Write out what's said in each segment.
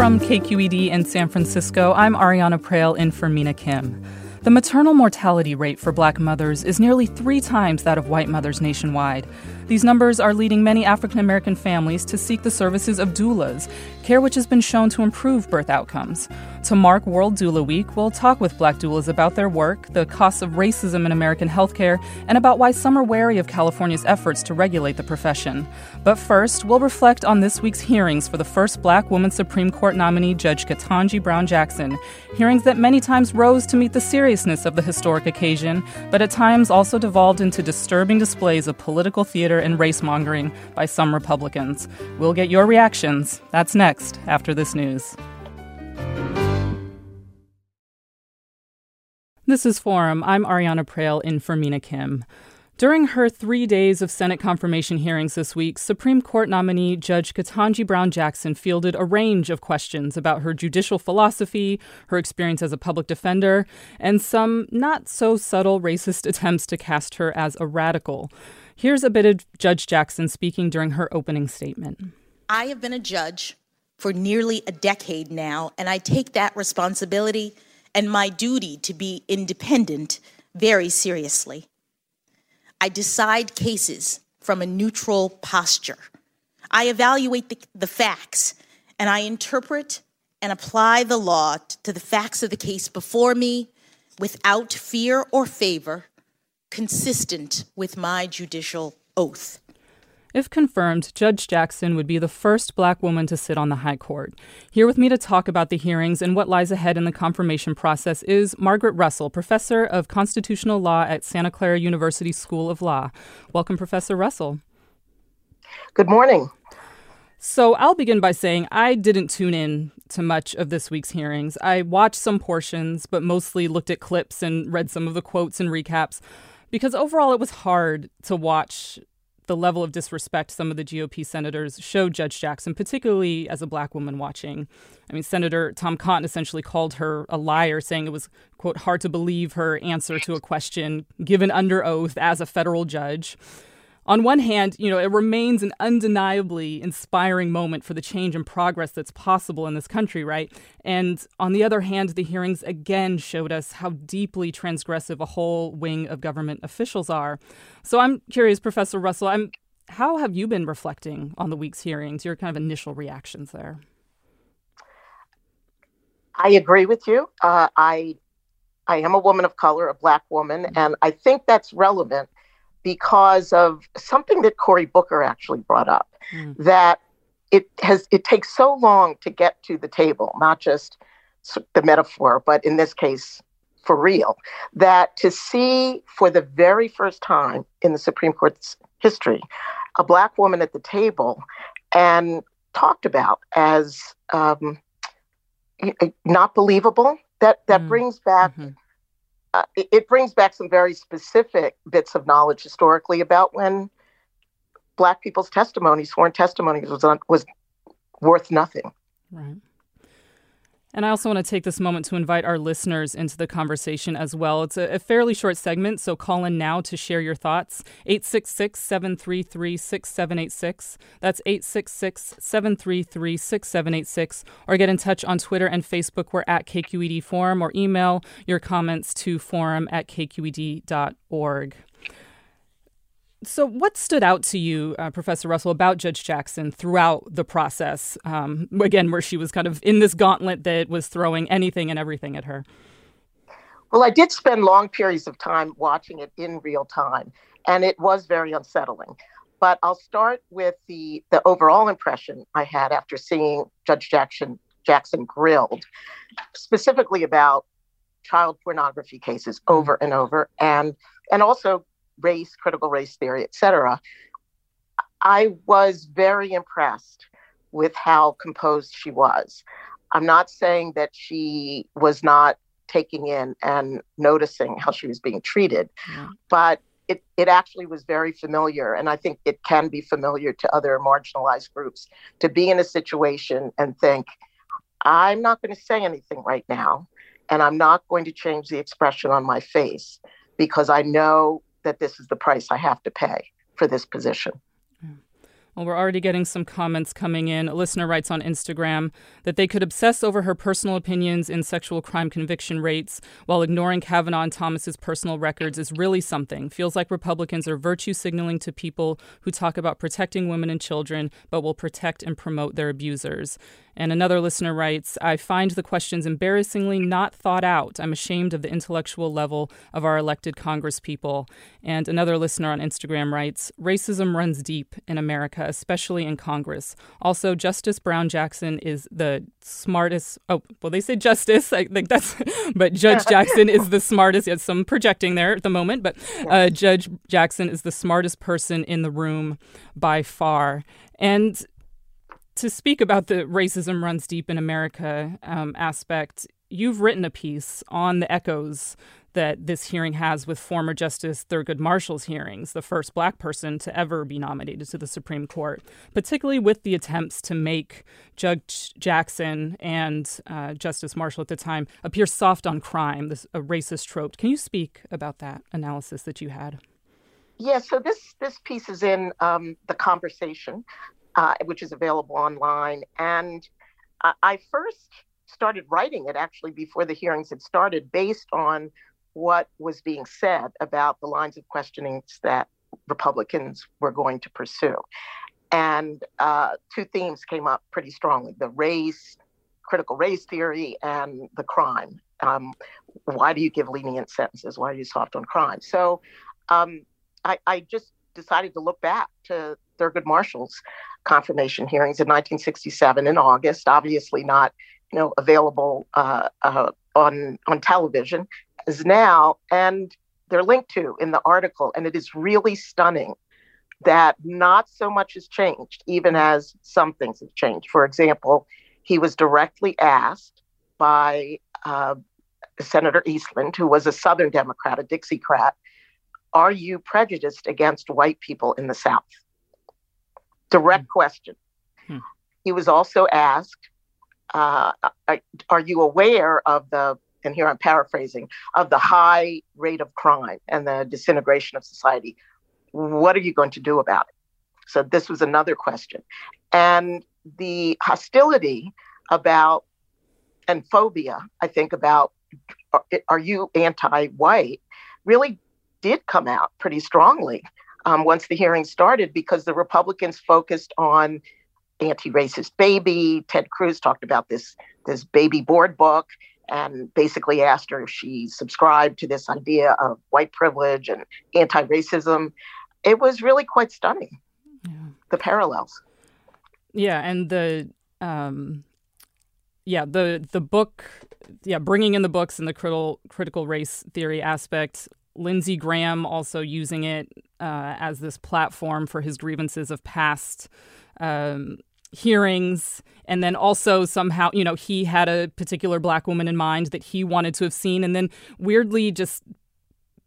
From KQED in San Francisco, I'm Arianna Proehl in for Mina Kim. The maternal mortality rate for black mothers is nearly three times that of white mothers nationwide. These numbers are leading many African American families to seek the services of doulas, care which has been shown to improve birth outcomes. To mark World Doula Week, we'll talk with black doulas about their work, the costs of racism in American healthcare, and about why some are wary of California's efforts to regulate the profession. But first, we'll reflect on this week's hearings for the first black woman Supreme Court nominee, Judge Ketanji Brown Jackson. Hearings that many times rose to meet the seriousness of the historic occasion, but at times also devolved into disturbing displays of political theater and race mongering by some Republicans. We'll get your reactions. That's next after this news. This is Forum. I'm Arianna Proehl in for Mina Kim. During her three days of Senate confirmation hearings this week, Supreme Court nominee Judge Ketanji Brown Jackson fielded a range of questions about her judicial philosophy, her experience as a public defender, and some not so subtle racist attempts to cast her as a radical. Here's a bit of Judge Jackson speaking during her opening statement. I have been a judge for nearly a decade now, and I take that responsibility and my duty to be independent very seriously. I decide cases from a neutral posture. I evaluate the, the, facts and I interpret and apply the law to the facts of the case before me without fear or favor, consistent with my judicial oath. If confirmed, Judge Jackson would be the first black woman to sit on the High Court. Here with me to talk about the hearings and what lies ahead in the confirmation process is Margaret Russell, professor of constitutional law at Santa Clara University School of Law. Welcome, Professor Russell. Good morning. So I'll begin by saying I didn't tune in to much of this week's hearings. I watched some portions, but mostly looked at clips and read some of the quotes and recaps because overall it was hard to watch the level of disrespect some of the GOP senators showed Judge Jackson, particularly as a black woman watching. I mean, Senator Tom Cotton essentially called her a liar, saying it was, quote, hard to believe her answer to a question given under oath as a federal judge on one hand, you know, it remains an undeniably inspiring moment for the change and progress that's possible in this country, right? And on the other hand, the hearings again showed us how deeply transgressive a whole wing of government officials are. So I'm curious, Professor Russell, I'm how have you been reflecting on the week's hearings? Your kind of initial reactions there. I agree with you. Uh, I I am a woman of color, a black woman, and I think that's relevant because of something that Cory Booker actually brought up mm. that it has it takes so long to get to the table, not just the metaphor, but in this case for real, that to see for the very first time in the Supreme Court's history a black woman at the table and talked about as um, not believable that that mm. brings back mm-hmm uh, it, brings back some very specific bits of knowledge historically about when black people's testimony, sworn testimony, was was worth nothing. Right. And I also want to take this moment to invite our listeners into the conversation as well. It's a, a fairly short segment, so call in now to share your thoughts. 866 733 6786. That's 866 733 6786. Or get in touch on Twitter and Facebook. We're at KQED Forum, or email your comments to forum at kqed.org. So, what stood out to you, uh, Professor Russell, about Judge Jackson throughout the process? Um, again, where she was kind of in this gauntlet that was throwing anything and everything at her. Well, I did spend long periods of time watching it in real time, and it was very unsettling. But I'll start with the the overall impression I had after seeing Judge Jackson Jackson grilled, specifically about child pornography cases over and over, and and also race, critical race theory, etc. I was very impressed with how composed she was. I'm not saying that she was not taking in and noticing how she was being treated. Yeah. But it, it actually was very familiar. And I think it can be familiar to other marginalized groups to be in a situation and think, I'm not going to say anything right now. And I'm not going to change the expression on my face because I know that this is the price I have to pay for this position. Mm. Well, we're already getting some comments coming in. A listener writes on Instagram that they could obsess over her personal opinions in sexual crime conviction rates while ignoring Kavanaugh and Thomas's personal records is really something. Feels like Republicans are virtue signaling to people who talk about protecting women and children, but will protect and promote their abusers. And another listener writes, I find the questions embarrassingly not thought out. I'm ashamed of the intellectual level of our elected congresspeople. And another listener on Instagram writes, Racism runs deep in America, especially in Congress. Also, Justice Brown Jackson is the smartest. Oh, well, they say justice. I think that's, but Judge Jackson is the smartest. Yes, some projecting there at the moment, but uh, Judge Jackson is the smartest person in the room by far. And to speak about the racism runs deep in America um, aspect, you've written a piece on the echoes that this hearing has with former Justice Thurgood Marshall's hearings, the first black person to ever be nominated to the Supreme Court, particularly with the attempts to make Judge Jackson and uh, Justice Marshall at the time appear soft on crime, this a racist trope. Can you speak about that analysis that you had? Yeah, so this this piece is in um, the conversation uh, which is available online. And uh, I first started writing it actually before the hearings had started, based on what was being said about the lines of questionings that Republicans were going to pursue. And uh, two themes came up pretty strongly the race, critical race theory, and the crime. Um, why do you give lenient sentences? Why are you soft on crime? So um, I, I, just decided to look back to Thurgood Marshall's confirmation hearings in 1967 in August, obviously not you know available uh, uh, on on television as now, and they're linked to in the article, and it is really stunning that not so much has changed, even as some things have changed. For example, he was directly asked by uh, Senator Eastland, who was a Southern Democrat, a Dixiecrat, are you prejudiced against white people in the South? Direct hmm. question. Hmm. He was also asked, uh, are, you aware of the, and here I'm paraphrasing, of the high rate of crime and the disintegration of society? What are you going to do about it? So this was another question. And the hostility about and phobia, I think, about are, are you anti white, really did come out pretty strongly um, once the hearing started because the Republicans focused on anti-racist baby. Ted Cruz talked about this this baby board book and basically asked her if she subscribed to this idea of white privilege and anti-racism. It was really quite stunning. Yeah. The parallels. Yeah, and the um, yeah the the book yeah bringing in the books and the critical critical race theory aspect Lindsey Graham also using it uh, as this platform for his grievances of past um, hearings. And then also somehow, you know, he had a particular black woman in mind that he wanted to have seen. And then weirdly just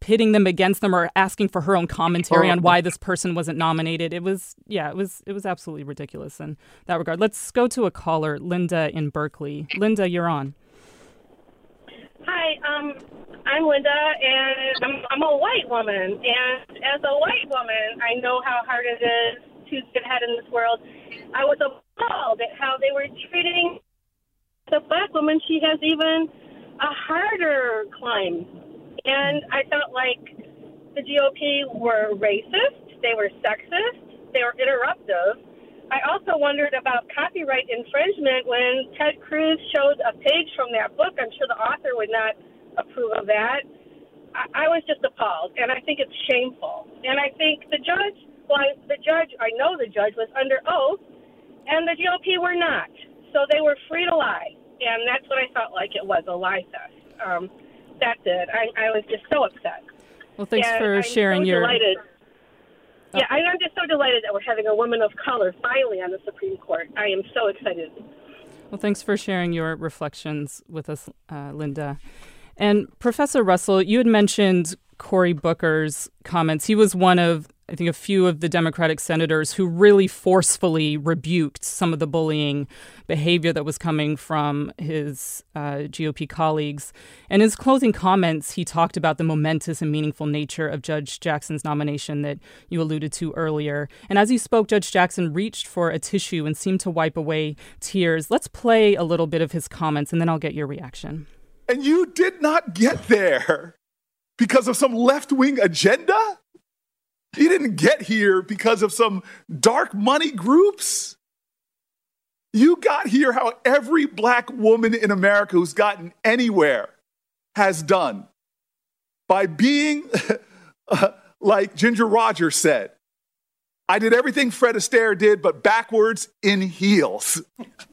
pitting them against them or asking for her own commentary on why this person wasn't nominated. It was, yeah, it was, it was absolutely ridiculous in that regard. Let's go to a caller, Linda in Berkeley. Linda, you're on. Hi, um, I'm Linda, and I'm, I'm a white woman. And as a white woman, I know how hard it is to get ahead in this world. I was appalled at how they were treating the black woman. She has even a harder climb. And I felt like the GOP were racist they were sexist, they were interruptive. I also wondered about copyright infringement when Ted Cruz showed a page from that book. I'm sure the author would not approve of that. I, I was just appalled, and I think it's shameful. And I think the judge, well, I, the judge, I know the judge was under oath, and the GOP were not. So they were free to lie, and that's what I felt like it was a lie fest. Um, that's it. I, I was just so upset. Well, thanks And for I'm sharing so your. Delighted. Yeah, I- I'm just so delighted that we're having a woman of color finally on the Supreme Court. I am so excited. Well, thanks for sharing your reflections with us, uh, Linda. And Professor Russell, you had mentioned Cory Booker's comments. He was one of, I think, a few of the Democratic senators who really forcefully rebuked some of the bullying behavior that was coming from his uh, GOP colleagues. And in his closing comments, he talked about the momentous and meaningful nature of Judge Jackson's nomination that you alluded to earlier. And as he spoke, Judge Jackson reached for a tissue and seemed to wipe away tears. Let's play a little bit of his comments, and then I'll get your reaction. And you did not get there because of some left wing agenda? You didn't get here because of some dark money groups? You got here how every black woman in America who's gotten anywhere has done by being, uh, like Ginger Rogers said, I did everything Fred Astaire did, but backwards in heels.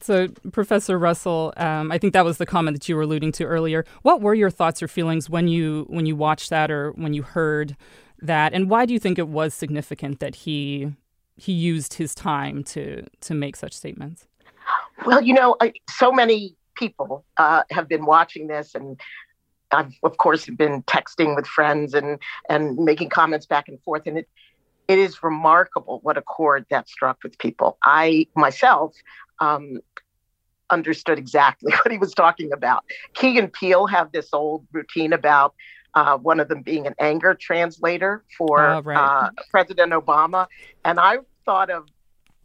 So, Professor Russell, um, I think that was the comment that you were alluding to earlier. What were your thoughts or feelings when you when you watched that or when you heard that, and why do you think it was significant that he he used his time to to make such statements? Well, you know, I, so many people uh, have been watching this, and I've of course been texting with friends and and making comments back and forth, and it it is remarkable what a chord that struck with people. I myself um, understood exactly what he was talking about. Key and Peele have this old routine about uh, one of them being an anger translator for Oh, right. uh, President Obama, and I thought of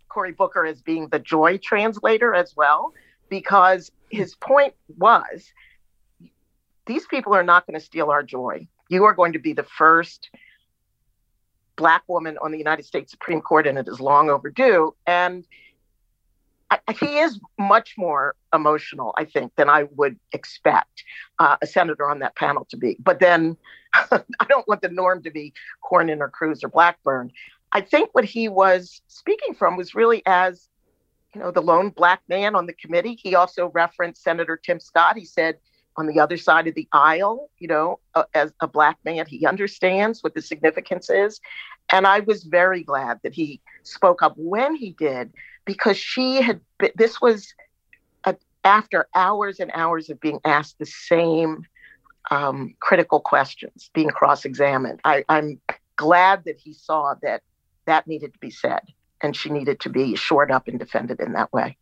Cory Booker as being the joy translator as well, because his point was these people are not going to steal our joy. You are going to be the first black woman on the United States Supreme Court, and it is long overdue. And he is much more emotional, I think, than I would expect uh, a senator on that panel to be. But then I don't want the norm to be Cornyn or Cruz or Blackburn. I think what he was speaking from was really as, you know, the lone black man on the committee. He also referenced Senator Tim Scott. He said, on the other side of the aisle, you know, as a black man, he understands what the significance is. And I was very glad that he spoke up when he did, because she had, this was a, after hours and hours of being asked the same um, critical questions, being cross examined. I'm glad that he saw that that needed to be said and she needed to be shored up and defended in that way.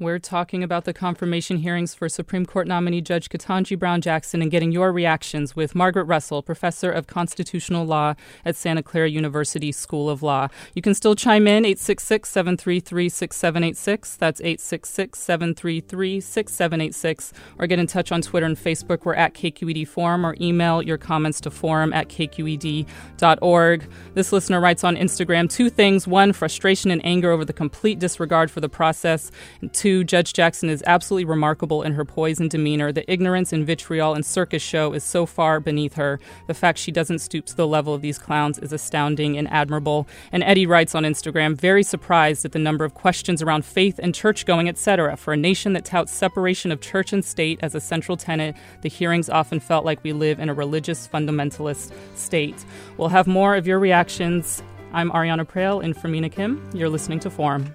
We're talking about the confirmation hearings for Supreme Court nominee Judge Ketanji Brown Jackson and getting your reactions with Margaret Russell, professor of constitutional law at Santa Clara University School of Law. You can still chime in 866 733 6786. That's 866 733 6786. Or get in touch on Twitter and Facebook. We're at KQED Forum or email your comments to forum at kqed.org. This listener writes on Instagram two things one, frustration and anger over the complete disregard for the process, and two, Judge Jackson is absolutely remarkable in her poise and demeanor. The ignorance and vitriol and circus show is so far beneath her. The fact she doesn't stoop to the level of these clowns is astounding and admirable. And Eddie writes on Instagram, very surprised at the number of questions around faith and church going, etc. For a nation that touts separation of church and state as a central tenet, the hearings often felt like we live in a religious fundamentalist state. We'll have more of your reactions. I'm Arianna Proehl in for Mina Kim. You're listening to Forum.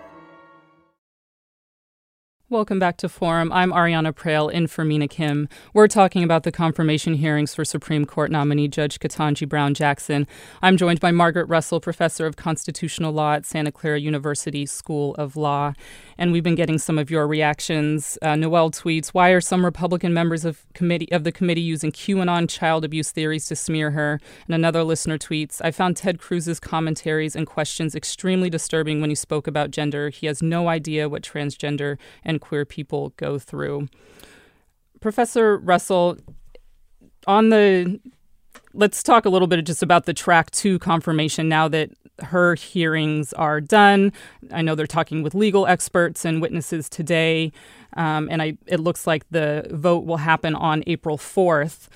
Welcome back to Forum. I'm Arianna Proehl in for Mina Kim. We're talking about the confirmation hearings for Supreme Court nominee Judge Ketanji Brown Jackson. I'm joined by Margaret Russell, professor of constitutional law at Santa Clara University School of Law. And we've been getting some of your reactions. Uh, Noel tweets, "Why are some Republican members of committee of the committee using QAnon child abuse theories to smear her?" And another listener tweets, "I found Ted Cruz's commentaries and questions extremely disturbing when he spoke about gender. He has no idea what transgender and queer people go through. Professor Russell, on the let's talk a little bit just about the track two confirmation now that her hearings are done. I know they're talking with legal experts and witnesses today, um, and I, it looks like the vote will happen on April 4th.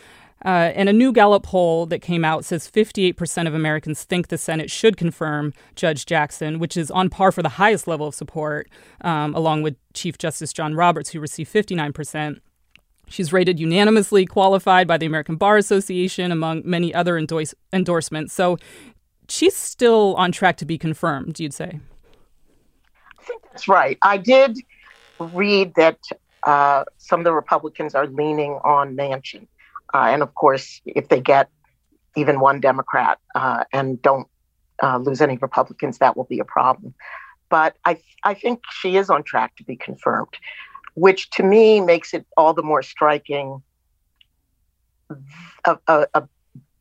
Uh, and a new Gallup poll that came out says 58% of Americans think the Senate should confirm Judge Jackson, which is on par for the highest level of support, um, along with Chief Justice John Roberts, who received 59%. She's rated unanimously qualified by the American Bar Association, among many other endorse- endorsements. So she's still on track to be confirmed, you'd say? I think that's right. I did read that uh, some of the Republicans are leaning on Manchin. Uh, and of course, if they get even one Democrat uh, and don't uh, lose any Republicans, that will be a problem. But I, I think she is on track to be confirmed, which to me makes it all the more striking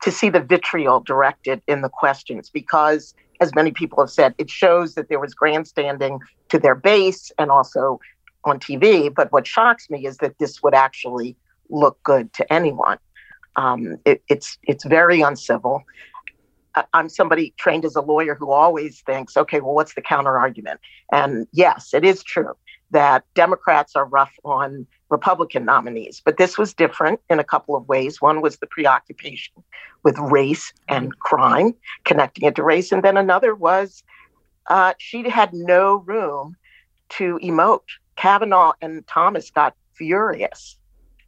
to see the vitriol directed in the questions because, as many people have said, it shows that there was grandstanding to their base and also on TV. But what shocks me is that this would actually look good to anyone. Um, it, it's it's very uncivil. I'm somebody trained as a lawyer who always thinks, okay, well, what's the counter argument? And yes, it is true that Democrats are rough on Republican nominees, but this was different in a couple of ways. One was the preoccupation with race and crime, connecting it to race, and then another was uh, she had no room to emote. Kavanaugh and Thomas got furious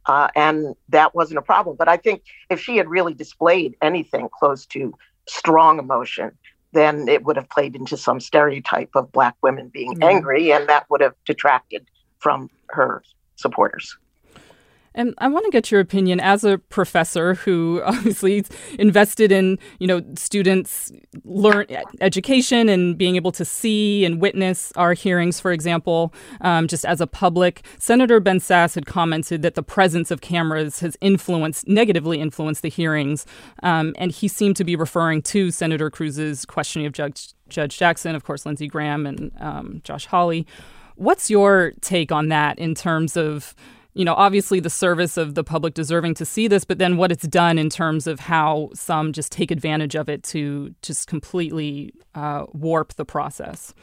uh, and that wasn't a problem. But I think if she had really displayed anything close to strong emotion, then it would have played into some stereotype of Black women being mm-hmm. angry, and that would have detracted from her supporters. And I want to get your opinion as a professor who obviously invested in, you know, students learn education and being able to see and witness our hearings, for example, um, just as a public. Senator Ben Sasse had commented that the presence of cameras has influenced, negatively influenced the hearings. Um, and he seemed to be referring to Senator Cruz's questioning of Judge, Judge Jackson, of course, Lindsey Graham and um, Josh Hawley. What's your take on that in terms of you know, obviously the service of the public deserving to see this, but then what it's done in terms of how some just take advantage of it to just completely uh, warp the process.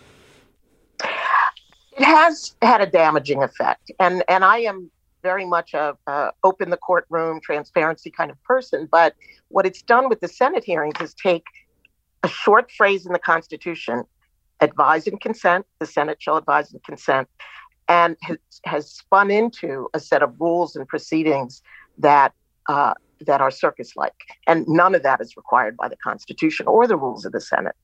It has had a damaging effect, and and I am very much a, a open the courtroom, transparency kind of person. But what it's done with the Senate hearings is take a short phrase in the Constitution, advise and consent. The Senate shall advise and consent, and has, has spun into a set of rules and proceedings that uh, that are circus-like, and none of that is required by the Constitution or the rules of the Senate.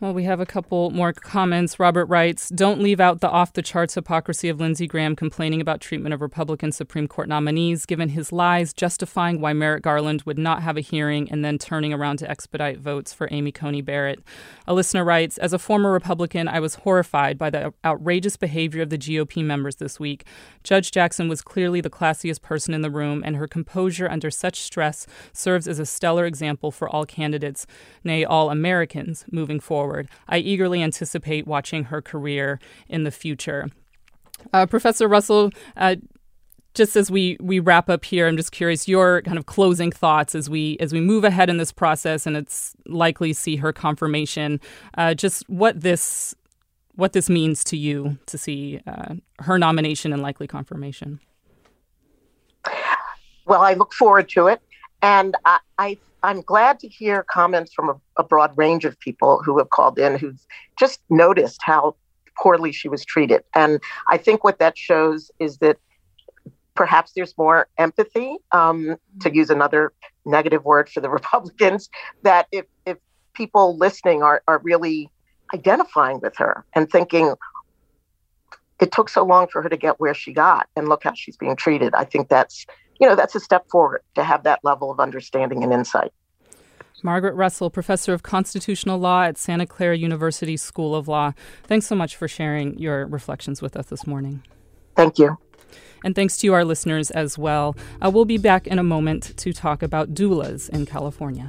Well, we have a couple more comments. Robert writes Don't leave out the off the charts hypocrisy of Lindsey Graham complaining about treatment of Republican Supreme Court nominees, given his lies justifying why Merrick Garland would not have a hearing and then turning around to expedite votes for Amy Coney Barrett. A listener writes As a former Republican, I was horrified by the outrageous behavior of the GOP members this week. Judge Jackson was clearly the classiest person in the room, and her composure under such stress serves as a stellar example for all candidates, nay, all Americans, moving forward forward. I eagerly anticipate watching her career in the future. Uh, Professor Russell, uh, just as we we wrap up here, I'm just curious your kind of closing thoughts as we as we move ahead in this process, and it's likely see her confirmation. Uh, just what this what this means to you to see uh, her nomination and likely confirmation. Well, I look forward to it, and I, I I'm glad to hear comments from a, a, broad range of people who have called in who've just noticed how poorly she was treated. And I think what that shows is that perhaps there's more empathy, um, to use another negative word for the Republicans, that if, if people listening are, are really identifying with her and thinking, it took so long for her to get where she got and look how she's being treated. I think that's, you know, that's a step forward to have that level of understanding and insight. Margaret Russell, professor of constitutional law at Santa Clara University School of Law. Thanks so much for sharing your reflections with us this morning. Thank you. And thanks to you, our listeners, as well. Uh, we'll be back in a moment to talk about doulas in California.